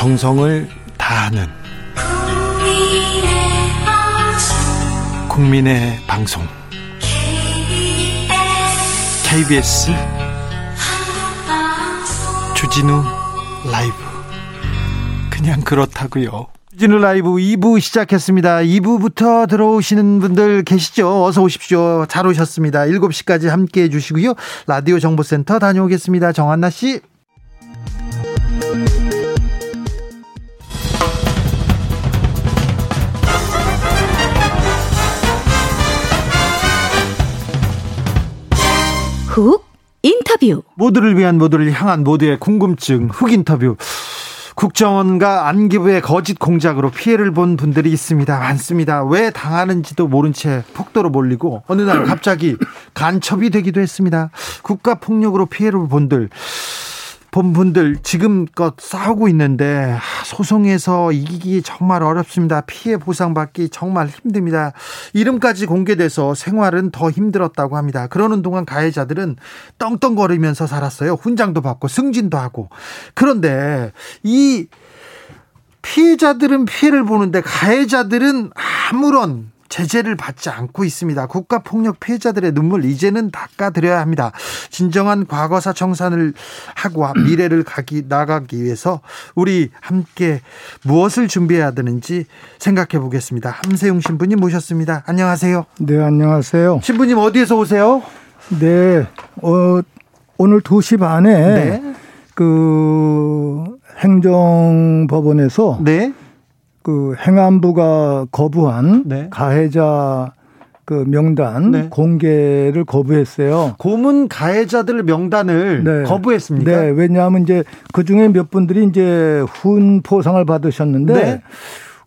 정성을 다하는 국민의 방송 KBS 주진우 라이브 그냥 그렇다고요. 주진우 라이브 2부 시작했습니다. 2부부터 들어오시는 분들 계시죠? 어서 오십시오. 잘 오셨습니다. 7시까지 함께 해 주시고요. 라디오 정보센터 다녀오겠습니다. 정한나 씨. 훅 인터뷰 모두를 위한 모두를 향한 모두의 궁금증 훅 인터뷰 국정원과 안기부의 거짓 공작으로 피해를 본 분들이 있습니다. 많습니다. 왜 당하는지도 모른 채 폭도로 몰리고 어느 날 갑자기 간첩이 되기도 했습니다. 국가 폭력으로 피해를 본들 본 분들 지금껏 싸우고 있는데 소송에서 이기기 정말 어렵습니다. 피해 보상받기 정말 힘듭니다. 이름까지 공개돼서 생활은 더 힘들었다고 합니다. 그러는 동안 가해자들은 떵떵거리면서 살았어요. 훈장도 받고 승진도 하고. 그런데 이 피해자들은 피해를 보는데 가해자들은 아무런 제재를 받지 않고 있습니다. 국가 폭력 피해자들의 눈물 이제는 닦아드려야 합니다. 진정한 과거사 청산을 하고 미래를 가기 나가기 위해서 우리 함께 무엇을 준비해야 되는지 생각해 보겠습니다. 함세용 신부님 모셨습니다. 안녕하세요. 네, 안녕하세요. 신부님 어디에서 오세요? 네, 어, 오늘 2시 반에 네. 그 행정법원에서 네. 그 행안부가 거부한 네. 가해자 그 명단 네. 공개를 거부했어요. 고문 가해자들 명단을 네. 거부했습니까? 네, 왜냐하면 이제 그 중에 몇 분들이 이제 훈포상을 받으셨는데 네.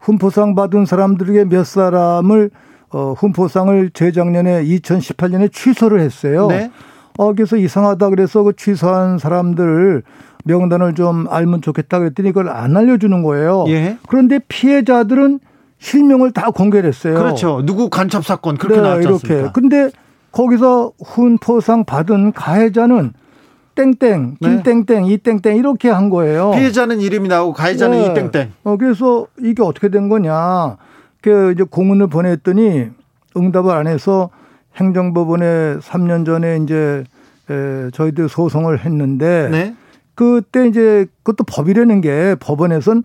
훈포상 받은 사람들에게 몇 사람을 어 훈포상을 재작년에 2018년에 취소를 했어요. 네. 어 그래서 이상하다 그래서 그 취소한 사람들 명단을 좀 알면 좋겠다 그랬더니 그걸 안 알려주는 거예요. 예. 그런데 피해자들은 실명을 다 공개를 했어요. 그렇죠. 누구 간첩 사건 그렇게 네, 나왔지 이렇게. 않습니까? 근데 거기서 훈포상 받은 가해자는 땡땡, 네. 김땡땡, 네. 이땡땡 이렇게 한 거예요. 피해자는 이름이 나오고 가해자는 네. 이땡땡. 어 그래서 이게 어떻게 된 거냐? 그 이제 공문을 보냈더니 응답을 안 해서 행정법원에 3년 전에 이제 에, 저희들 소송을 했는데 네. 그때 이제 그것도 법이라는 게 법원에선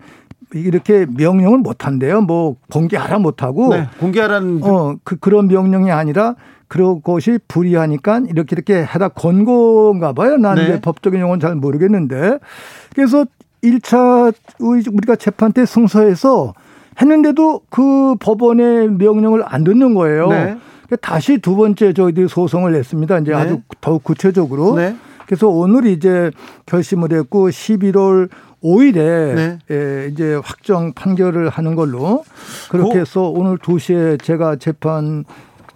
이렇게 명령을 못 한대요. 뭐 공개하라 못 하고 네, 공개하라는 어 그 그런 명령이 아니라 그런 것이 불이하니까 이렇게 이렇게 하다 권고인가 봐요. 나는 네. 법적인 용어는 잘 모르겠는데 그래서 1차 우리가 재판 때 승소해서 했는데도 그 법원의 명령을 안 듣는 거예요. 네. 다시 두 번째 저희들이 소송을 냈습니다. 이제 네. 아주 더욱 구체적으로. 네. 그래서 오늘 이제 결심을 했고 11월 5일에 네. 예, 이제 확정 판결을 하는 걸로 그렇게 해서 오늘 2시에 제가 재판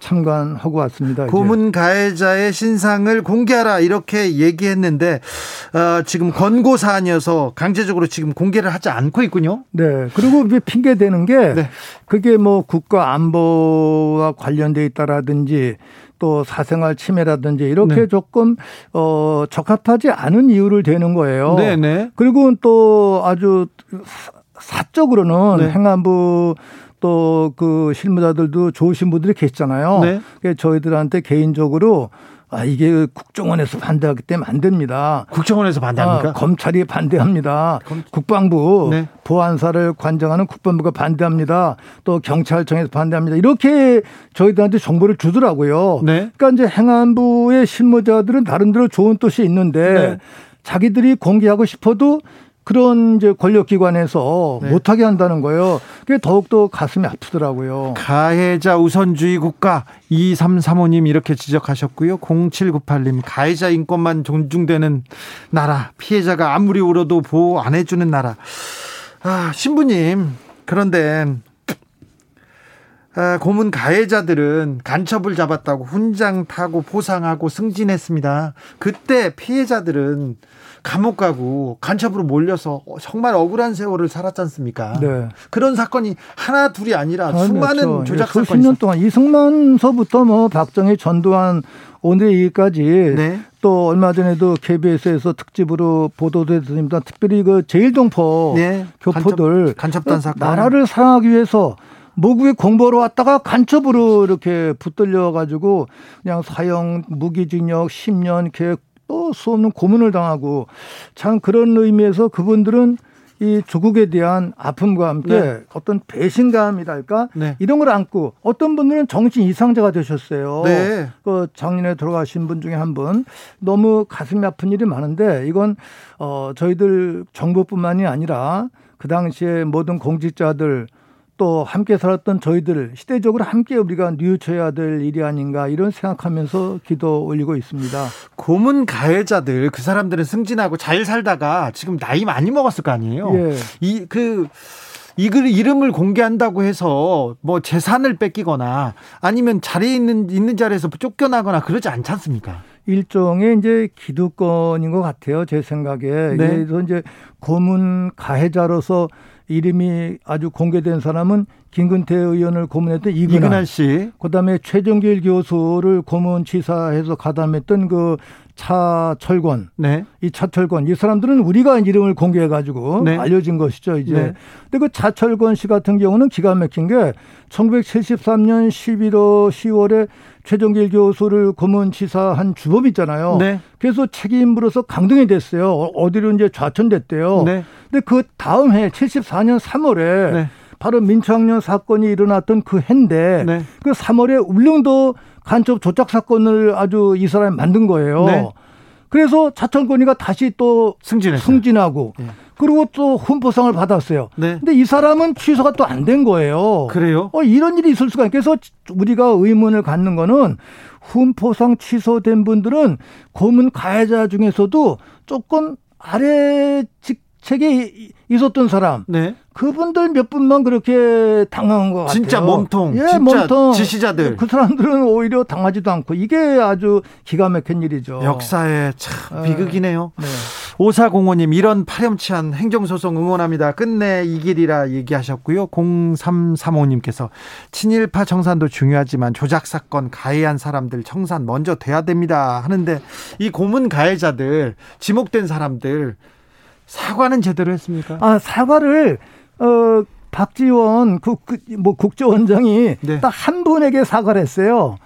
참관하고 왔습니다. 고문 가해자의 신상을 공개하라 이렇게 얘기했는데 어, 지금 권고 사안이어서 강제적으로 지금 공개를 하지 않고 있군요. 네. 그리고 핑계 대는 게 네. 그게 뭐 국가 안보와 관련돼 있다라든지 또 사생활 침해라든지 이렇게 네. 조금 어 적합하지 않은 이유를 대는 거예요. 네네. 네. 그리고 또 아주 사적으로는 네. 행안부 또 그 실무자들도 좋으신 분들이 계시잖아요. 네. 저희들한테 개인적으로 아, 이게 국정원에서 반대하기 때문에 안 됩니다. 국정원에서 반대합니까? 아, 검찰이 반대합니다. 검... 국방부 네. 보안사를 관장하는 국방부가 반대합니다. 또 경찰청에서 반대합니다. 이렇게 저희들한테 정보를 주더라고요. 네. 그러니까 이제 행안부의 실무자들은 나름대로 좋은 뜻이 있는데 네. 자기들이 공개하고 싶어도 그런 이제 권력기관에서 네. 못하게 한다는 거예요. 그게 더욱더 가슴이 아프더라고요. 가해자 우선주의 국가 2335님 이렇게 지적하셨고요. 0798님 가해자 인권만 존중되는 나라. 피해자가 아무리 울어도 보호 안 해주는 나라. 아, 신부님. 그런데 아, 고문 가해자들은 간첩을 잡았다고 훈장 타고 포상하고 승진했습니다. 그때 피해자들은 감옥 가고 간첩으로 몰려서 정말 억울한 세월을 살았지 않습니까? 네. 그런 사건이 하나 둘이 아니라 아, 수많은 그렇죠. 조작 사건이 수십 년 동안 이승만서부터 뭐 박정희 전두환 오늘의 일까지 네. 또 얼마 전에도 KBS에서 특집으로 보도됐습니다. 특별히 그 제일동포 네. 교포들 간첩, 단 사건 나라를 사랑하기 위해서 모국에 공부하러 왔다가 간첩으로 이렇게 붙들려 가지고 그냥 사형 무기징역 10년 이렇게 또 수 없는 고문을 당하고 참 그런 의미에서 그분들은 이 조국에 대한 아픔과 함께 네. 어떤 배신감이랄까 네. 이런 걸 안고 어떤 분들은 정신 이상자가 되셨어요. 네. 그 작년에 돌아가신 분 중에 한 분 너무 가슴이 아픈 일이 많은데 이건 어 저희들 정부뿐만이 아니라 그 당시에 모든 공직자들 또 함께 살았던 저희들 시대적으로 함께 우리가 뉘우쳐야 될 일이 아닌가 이런 생각하면서 기도 올리고 있습니다. 고문 가해자들 그 사람들은 승진하고 잘 살다가 지금 나이 많이 먹었을 거 아니에요. 예. 이그 이글 이름을 공개한다고 해서 뭐 재산을 뺏기거나 아니면 자리에 있는 있는 자리에서 쫓겨나거나 그러지 않지 않습니까? 일종의 이제 기득권인 것 같아요. 제 생각에. 네. 그래서 이제 고문 가해자로서 이름이 아주 공개된 사람은 김근태 의원을 고문했던 이근한, 이근한 씨. 그다음에 최정길 교수를 고문 치사해서 가담했던 그 차철권. 네. 이 차철권 이 사람들은 우리가 이름을 공개해 가지고 네. 알려진 것이죠, 이제. 네. 근데 그 차철권 씨 같은 경우는 기가 막힌 게 1973년 11월 10월에 최정길 교수를 고문 치사한 주범 있잖아요. 네. 그래서 책임으로서 강등이 됐어요. 어, 어디로 이제 좌천됐대요. 네. 근데 그 다음 해 74년 3월에 바로 민청년 사건이 일어났던 그 해인데 네. 그 3월에 울릉도 간첩 조작 사건을 아주 이 사람이 만든 거예요. 네. 그래서 차천권이가 다시 또 승진했어요. 승진하고 네. 그리고 또 훈포상을 받았어요. 네. 근데 이 사람은 취소가 또 안 된 거예요. 그래요? 어, 이런 일이 있을 수가 있 그래서 우리가 의문을 갖는 거는 훈포상 취소된 분들은 고문 가해자 중에서도 조금 아래 직 책에 있었던 사람. 네. 그분들 몇 분만 그렇게 당한 것 같아요. 진짜 몸통. 예, 진짜 몸통. 지시자들. 그 사람들은 오히려 당하지도 않고 이게 아주 기가 막힌 일이죠. 역사의 참 예. 비극이네요. 네. 오사공호님 이런 파렴치한 행정소송 응원합니다. 끝내 이 길이라 얘기하셨고요. 0335님께서 친일파 청산도 중요하지만 조작 사건 가해한 사람들 청산 먼저 돼야 됩니다. 하는데 이 고문 가해자들 지목된 사람들 사과는 제대로 했습니까? 아 사과를 어 박지원 국, 그, 뭐 국정원장이 네. 딱한 분에게 사과를 했어요.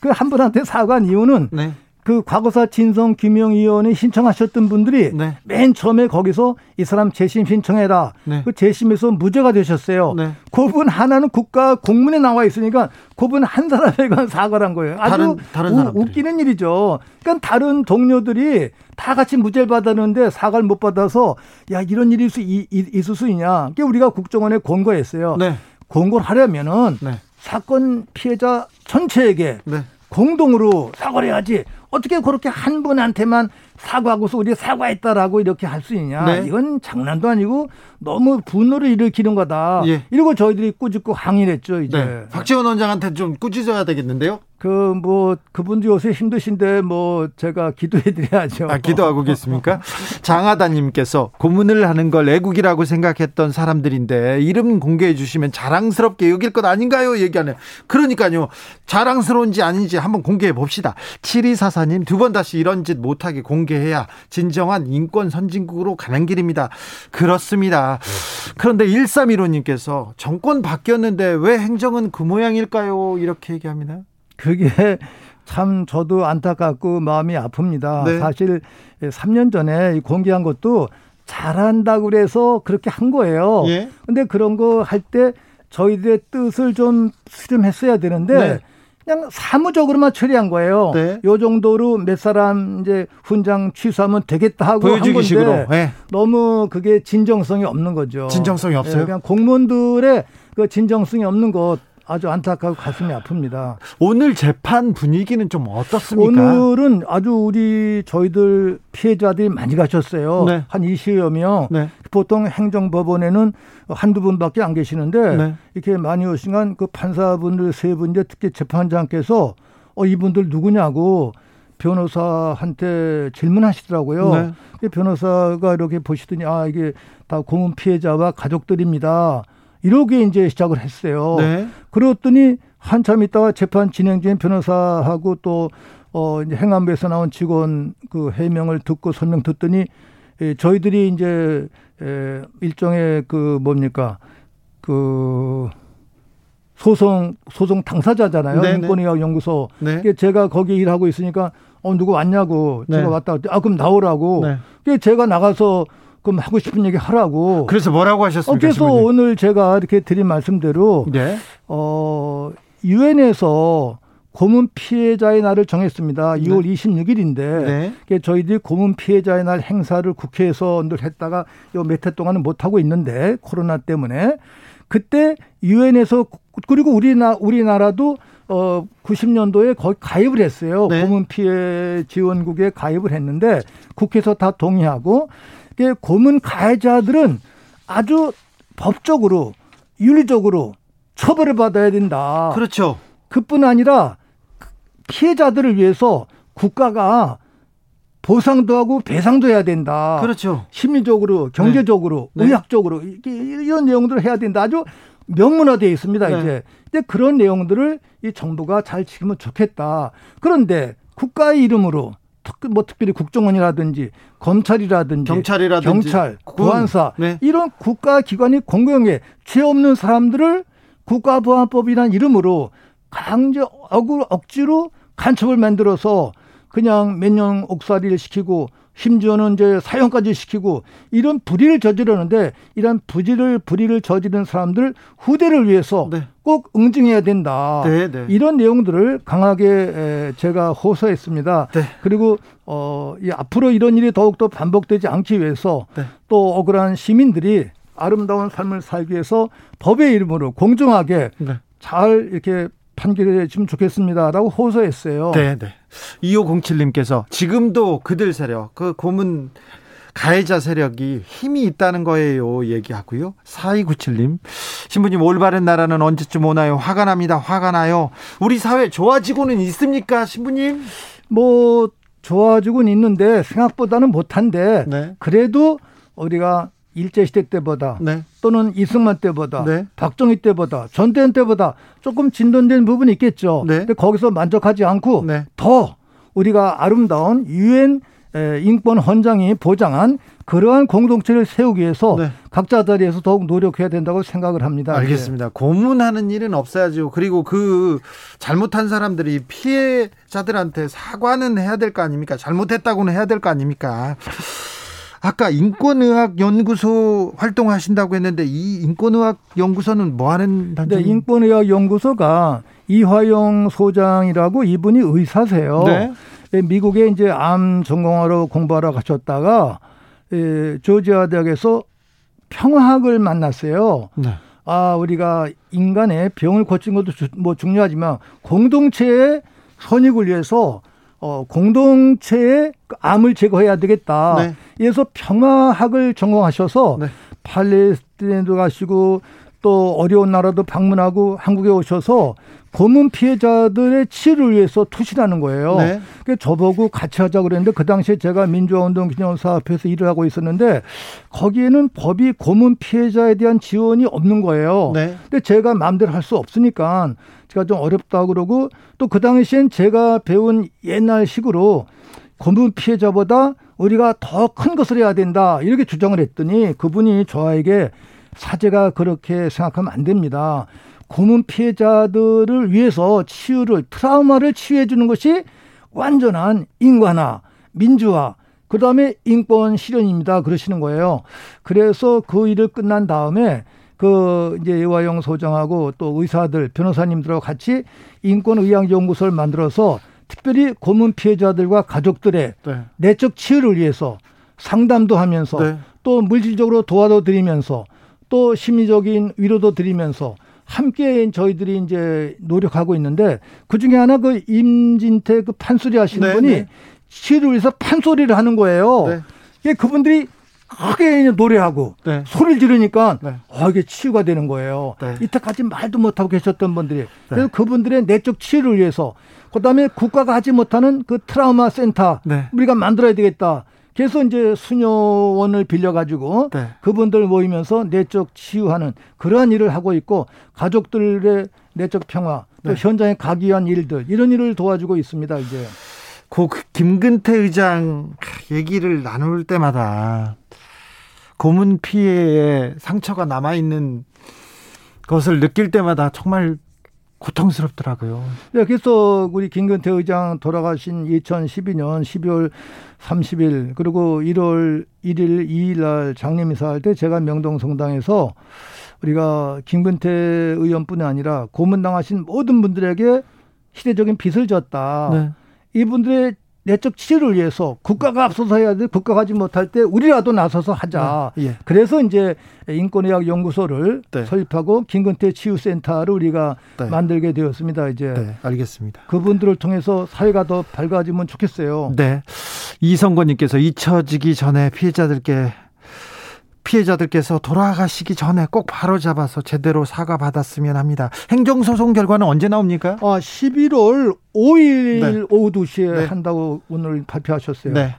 그 한 분한테 사과한 이유는 네. 그 과거사 진성 규명위원회 신청하셨던 분들이 네. 맨 처음에 거기서 이 사람 재심 신청해라. 네. 그 재심에서 무죄가 되셨어요. 네. 그분 하나는 국가 공문에 나와 있으니까 그분 한 사람에만 사과를 한 거예요. 아주 다른, 다른 웃기는 일이죠. 그러니까 다른 동료들이 다 같이 무죄를 받았는데 사과를 못 받아서 야 이런 일이 있을 수 있냐. 그러니까 우리가 국정원에 권고했어요. 네. 권고를 하려면은 네. 사건 피해자 전체에게 네. 공동으로 사과를 해야지. 어떻게 그렇게 한 분한테만 사과하고서 우리 사과했다라고 이렇게 할 수 있냐. 네. 이건 장난도 아니고 너무 분노를 일으키는 거다. 예. 이러고 저희들이 꾸짖고 항의를 했죠, 이제. 네. 박지원 원장한테 좀 꾸짖어야 되겠는데요? 그, 뭐, 그분도 요새 힘드신데, 뭐, 제가 기도해드려야죠. 아, 기도하고 계십니까? 장하다님께서 고문을 하는 걸 애국이라고 생각했던 사람들인데, 이름 공개해 주시면 자랑스럽게 여길 것 아닌가요? 얘기하네. 그러니까요. 자랑스러운지 아닌지 한번 공개해 봅시다. 7244님, 두 번 다시 이런 짓 못하게 공개해야 진정한 인권 선진국으로 가는 길입니다. 그렇습니다. 그런데 1315님께서 정권 바뀌었는데 왜 행정은 그 모양일까요? 이렇게 얘기합니다. 그게 참 저도 안타깝고 마음이 아픕니다. 네. 사실 3년 전에 공개한 것도 잘한다고 그래서 그렇게 한 거예요. 예. 근데 그런 거 할 때 저희들의 뜻을 좀 수렴했어야 되는데 네. 그냥 사무적으로만 처리한 거예요. 네. 요 정도로 몇 사람 이제 훈장 취소하면 되겠다 하고 한 건데 네. 너무 그게 진정성이 없는 거죠. 진정성이 없어요. 네, 그냥 공무원들의 그 진정성이 없는 것 아주 안타깝고 가슴이 아픕니다. 오늘 재판 분위기는 좀 어떻습니까? 오늘은 아주 우리 저희들 피해자들이 많이 가셨어요. 네. 한 20여 명. 네. 보통 행정법원에는 한두 분밖에 안 계시는데 네. 이렇게 많이 오시간 그 판사분들 세 분인데 특히 재판장께서 어 이분들 누구냐고 변호사한테 질문하시더라고요. 네. 변호사가 이렇게 보시더니 아 이게 다 고문 피해자와 가족들입니다. 이렇게 이제 시작을 했어요. 네. 그랬더니 한참 있다가 재판 진행 중인 변호사하고 또 어, 이제 행안부에서 나온 직원 그 해명을 듣고 설명 듣더니 예, 저희들이 이제 에, 일종의 그 뭡니까 그 소송 소송 당사자잖아요. 네, 네. 인권의학 연구소. 네. 제가 거기 일하고 있으니까 어 누구 왔냐고 제가 네. 왔다 아 그럼 나오라고. 네. 제가 나가서 그럼 하고 싶은 얘기 하라고. 그래서 뭐라고 하셨습니까? 어, 그래서 신부님? 오늘 제가 이렇게 드린 말씀대로 네. 어 유엔에서 고문 피해자의 날을 정했습니다. 2월 26일인데 네. 저희들이 고문 피해자의 날 행사를 국회에서 늘 했다가 몇해 동안은 못 하고 있는데 코로나 때문에 그때 유엔에서 그리고 우리나 우리나라도 어 90년도에 거의 가입을 했어요. 네. 고문 피해 지원국에 가입을 했는데 국회에서 다 동의하고 고문 가해자들은 아주 법적으로 윤리적으로 처벌을 받아야 된다. 그렇죠. 그뿐 아니라 피해자들을 위해서 국가가 보상도 하고 배상도 해야 된다. 그렇죠. 심리적으로, 경제적으로, 네. 네. 의학적으로 이런 내용들을 해야 된다. 아주 명문화되어 있습니다. 네. 이제. 근데 그런 내용들을 이 정부가 잘 지키면 좋겠다. 그런데 국가의 이름으로 특, 뭐 특별히 국정원이라든지 검찰이라든지 경찰이라든지 경찰, 보안사 네. 이런 국가 기관이 공공에 죄 없는 사람들을 국가보안법이라는 이름으로 강제 억울 억지로 간첩을 만들어서 그냥 몇 년 옥살이를 시키고 심지어는 이제 사형까지 시키고 이런 불의를 저지르는데 이런 부지를 불의를 저지르는 사람들 후대를 위해서 네. 꼭 응징해야 된다. 네, 네. 이런 내용들을 강하게 제가 호소했습니다. 네. 그리고 어, 이 앞으로 이런 일이 더욱더 반복되지 않기 위해서 네. 또 억울한 시민들이 아름다운 삶을 살기 위해서 법의 이름으로 공정하게 네. 잘 이렇게 판결해 주면 좋겠습니다라고 호소했어요. 네, 네. 2507님께서 지금도 그들 세력, 그 고문 가해자 세력이 힘이 있다는 거예요. 얘기하고요. 4297님, 신부님 올바른 나라는 언제쯤 오나요? 화가 납니다. 화가 나요. 우리 사회 좋아지고는 있습니까? 신부님? 뭐, 좋아지고는 있는데 생각보다는 못한데 네. 그래도 우리가 일제시대 때보다 네. 또는 이승만 때보다 네. 박정희 때보다 전대현 때보다 조금 진전된 부분이 있겠죠. 네. 근데 거기서 만족하지 않고 네. 더 우리가 아름다운 유엔 인권 헌장이 보장한 그러한 공동체를 세우기 위해서 네. 각자 자리에서 더욱 노력해야 된다고 생각을 합니다. 알겠습니다. 네. 고문하는 일은 없어야죠. 그리고 그 잘못한 사람들이 피해자들한테 사과는 해야 될 거 아닙니까? 잘못했다고는 해야 될 거 아닙니까? 아까 인권의학 연구소 활동하신다고 했는데 이 인권의학 연구소는 뭐 하는 단체? 네, 인권의학 연구소가 이화영 소장이라고 이분이 의사세요. 네. 네. 미국에 이제 암 전공하러 공부하러 가셨다가 에, 조지아 대학에서 평화학을 만났어요. 네. 아, 우리가 인간의 병을 고친 것도 주, 뭐 중요하지만 공동체의 선익을 위해서 어, 공동체의 암을 제거해야 되겠다. 네. 그래서 평화학을 전공하셔서 네. 팔레스타인도 가시고 또 어려운 나라도 방문하고 한국에 오셔서 고문 피해자들의 치료를 위해서 투신하는 거예요. 네. 그 저보고 같이 하자 그랬는데 그 당시에 제가 민주화운동 기념사업회에서 일을 하고 있었는데 거기에는 법이 고문 피해자에 대한 지원이 없는 거예요. 네. 근데 제가 마음대로 할 수 없으니까 제가 좀 어렵다 그러고 또 그 당시엔 제가 배운 옛날식으로 고문 피해자보다 우리가 더 큰 것을 해야 된다 이렇게 주장을 했더니 그분이 저에게 사제가 그렇게 생각하면 안 됩니다. 고문 피해자들을 위해서 치유를 트라우마를 치유해 주는 것이 완전한 인간화, 민주화, 그 다음에 인권 실현입니다. 그러시는 거예요. 그래서 그 일을 끝난 다음에 그 이제 예화영 소장하고 또 의사들, 변호사님들하고 같이 인권의학연구소를 만들어서 특별히 고문 피해자들과 가족들의 네. 내적 치유를 위해서 상담도 하면서 네. 또 물질적으로 도와도 드리면서 또 심리적인 위로도 드리면서 함께 저희들이 이제 노력하고 있는데 그 중에 하나 그 임진태 그 판소리 하시는 네, 분이 네. 위해서 판소리를 하는 거예요. 네. 예, 그분들이 크게 노래하고 네. 소리를 지르니까 네. 어, 이게 치유가 되는 거예요. 네. 이때까지 말도 못하고 계셨던 분들이 네. 그래서 그분들의 내적 치유를 위해서 그다음에 국가가 하지 못하는 그 트라우마 센터 네. 우리가 만들어야 되겠다. 그래서 이제 수녀원을 빌려가지고 네. 그분들 모이면서 내적 치유하는 그러한 일을 하고 있고 가족들의 내적 평화 또 네. 현장에 가기 위한 일들 이런 일을 도와주고 있습니다 이제. 고 김근태 의장 얘기를 나눌 때마다 고문 피해에 상처가 남아 있는 것을 느낄 때마다 정말 고통스럽더라고요. 네, 그래서 우리 김근태 의장 돌아가신 2012년 12월 30일 그리고 1월 1일, 2일 날 장례미사 할 때 제가 명동 성당에서 우리가 김근태 의원뿐이 아니라 고문당하신 모든 분들에게 시대적인 빚을 졌다. 네. 이분들의 내적 치료를 위해서 국가가 앞서서 해야 돼. 국가가 하지 못할 때 우리라도 나서서 하자. 네. 예. 그래서 이제 인권의학 연구소를 네. 설립하고 김근태 치유센터를 우리가 네. 만들게 되었습니다. 이제. 네, 알겠습니다. 그분들을 통해서 사회가 더 밝아지면 좋겠어요. 네. 이성권님께서 잊혀지기 전에 피해자들께 피해자들께서 돌아가시기 전에 꼭 바로 잡아서 제대로 사과 받았으면 합니다. 행정소송 결과는 언제 나옵니까? 아, 11월 5일 네. 오후 2시에 네. 한다고 오늘 발표하셨어요. 네.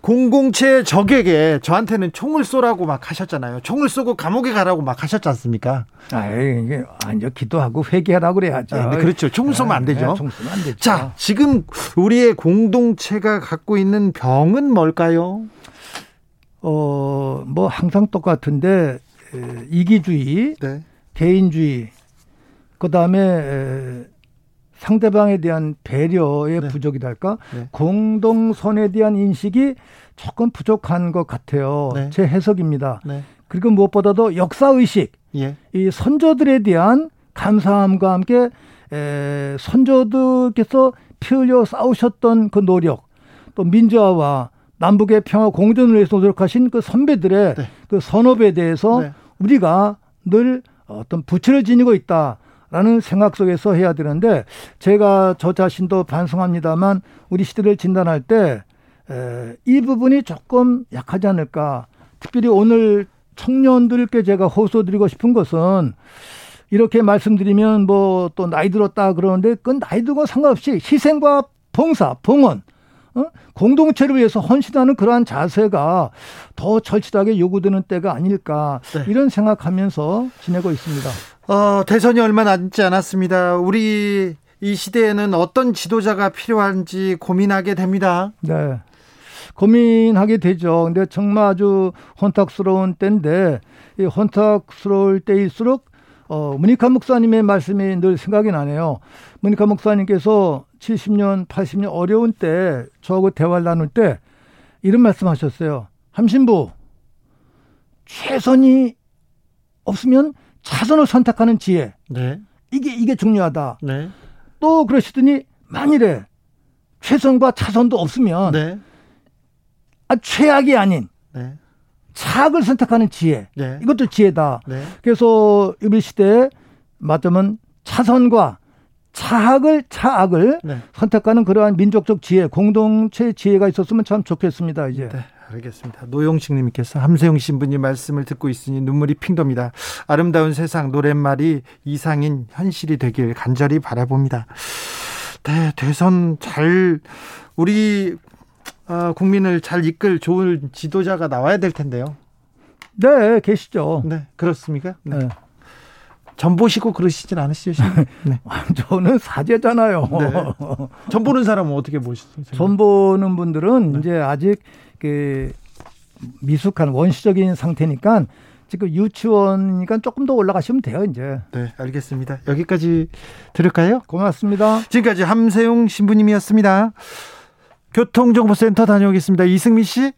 공공채 적에게 저한테는 총을 쏘라고 막 하셨잖아요. 총을 쏘고 감옥에 가라고 막 하셨지 않습니까? 아, 이게 아니요. 기도하고 회개하라고 그래야죠. 아, 그렇죠. 총 쏘면 안 되죠. 네, 총 쏘면 안 되죠. 자, 지금 우리의 공동체가 갖고 있는 병은 뭘까요? 어, 뭐 항상 똑같은데 에, 이기주의, 네. 개인주의, 그 다음에 상대방에 대한 배려의 네. 부족이랄까, 네. 공동선에 대한 인식이 조금 부족한 것 같아요. 네. 제 해석입니다. 네. 그리고 무엇보다도 역사 의식, 예. 이 선조들에 대한 감사함과 함께 에, 선조들께서 피 흘려 싸우셨던 그 노력, 또 민주화와 남북의 평화 공존을 위해서 노력하신 그 선배들의 네. 그 선업에 대해서 네. 우리가 늘 어떤 부채를 지니고 있다라는 생각 속에서 해야 되는데 제가 저 자신도 반성합니다만 우리 시대를 진단할 때 이 부분이 조금 약하지 않을까. 특별히 오늘 청년들께 제가 호소드리고 싶은 것은 이렇게 말씀드리면 뭐 또 나이 들었다 그러는데 그 나이 들고 상관없이 희생과 봉사, 봉헌 어? 공동체를 위해서 헌신하는 그러한 자세가 더 절실하게 요구되는 때가 아닐까 네. 이런 생각하면서 지내고 있습니다. 어, 대선이 얼마 남지 않았습니다. 우리 이 시대에는 어떤 지도자가 필요한지 고민하게 됩니다. 네. 고민하게 되죠. 근데 정말 아주 혼탁스러운 때인데 이 혼탁스러울 때일수록 어, 문익환 목사님의 말씀이 늘 생각이 나네요. 문익환 목사님께서 70년, 80년 어려운 때 저하고 대화를 나눌 때 이런 말씀 하셨어요. 함신부, 최선이 없으면 차선을 선택하는 지혜. 네. 이게, 이게 중요하다. 네. 또 그러시더니 만일에 최선과 차선도 없으면 네. 아, 최악이 아닌 네. 차악을 선택하는 지혜. 네. 이것도 지혜다. 네. 그래서 우리 시대에 맞으면 차선과 차악을 차악을 네. 선택하는 그러한 민족적 지혜, 공동체 지혜가 있었으면 참 좋겠습니다. 이제. 네. 알겠습니다. 노영식님께서 함세용 신부님 말씀을 듣고 있으니 눈물이 핑 돕니다. 아름다운 세상 노랫말이 이상인 현실이 되길 간절히 바라봅니다. 네, 대선 잘 우리 어, 국민을 잘 이끌 좋은 지도자가 나와야 될 텐데요. 네, 계시죠. 네, 그렇습니까? 네. 네. 전 보시고 그러시진 않으시죠? 네. 저는 사제잖아요. 네. 전 보는 사람은 어떻게 보시죠? 전 보는 분들은 네. 이제 아직 그 미숙한 원시적인 상태니까 지금 유치원이니까 조금 더 올라가시면 돼요, 이제. 네, 알겠습니다. 여기까지 들을까요? 고맙습니다. 지금까지 함세용 신부님이었습니다. 교통정보센터 다녀오겠습니다. 이승미 씨.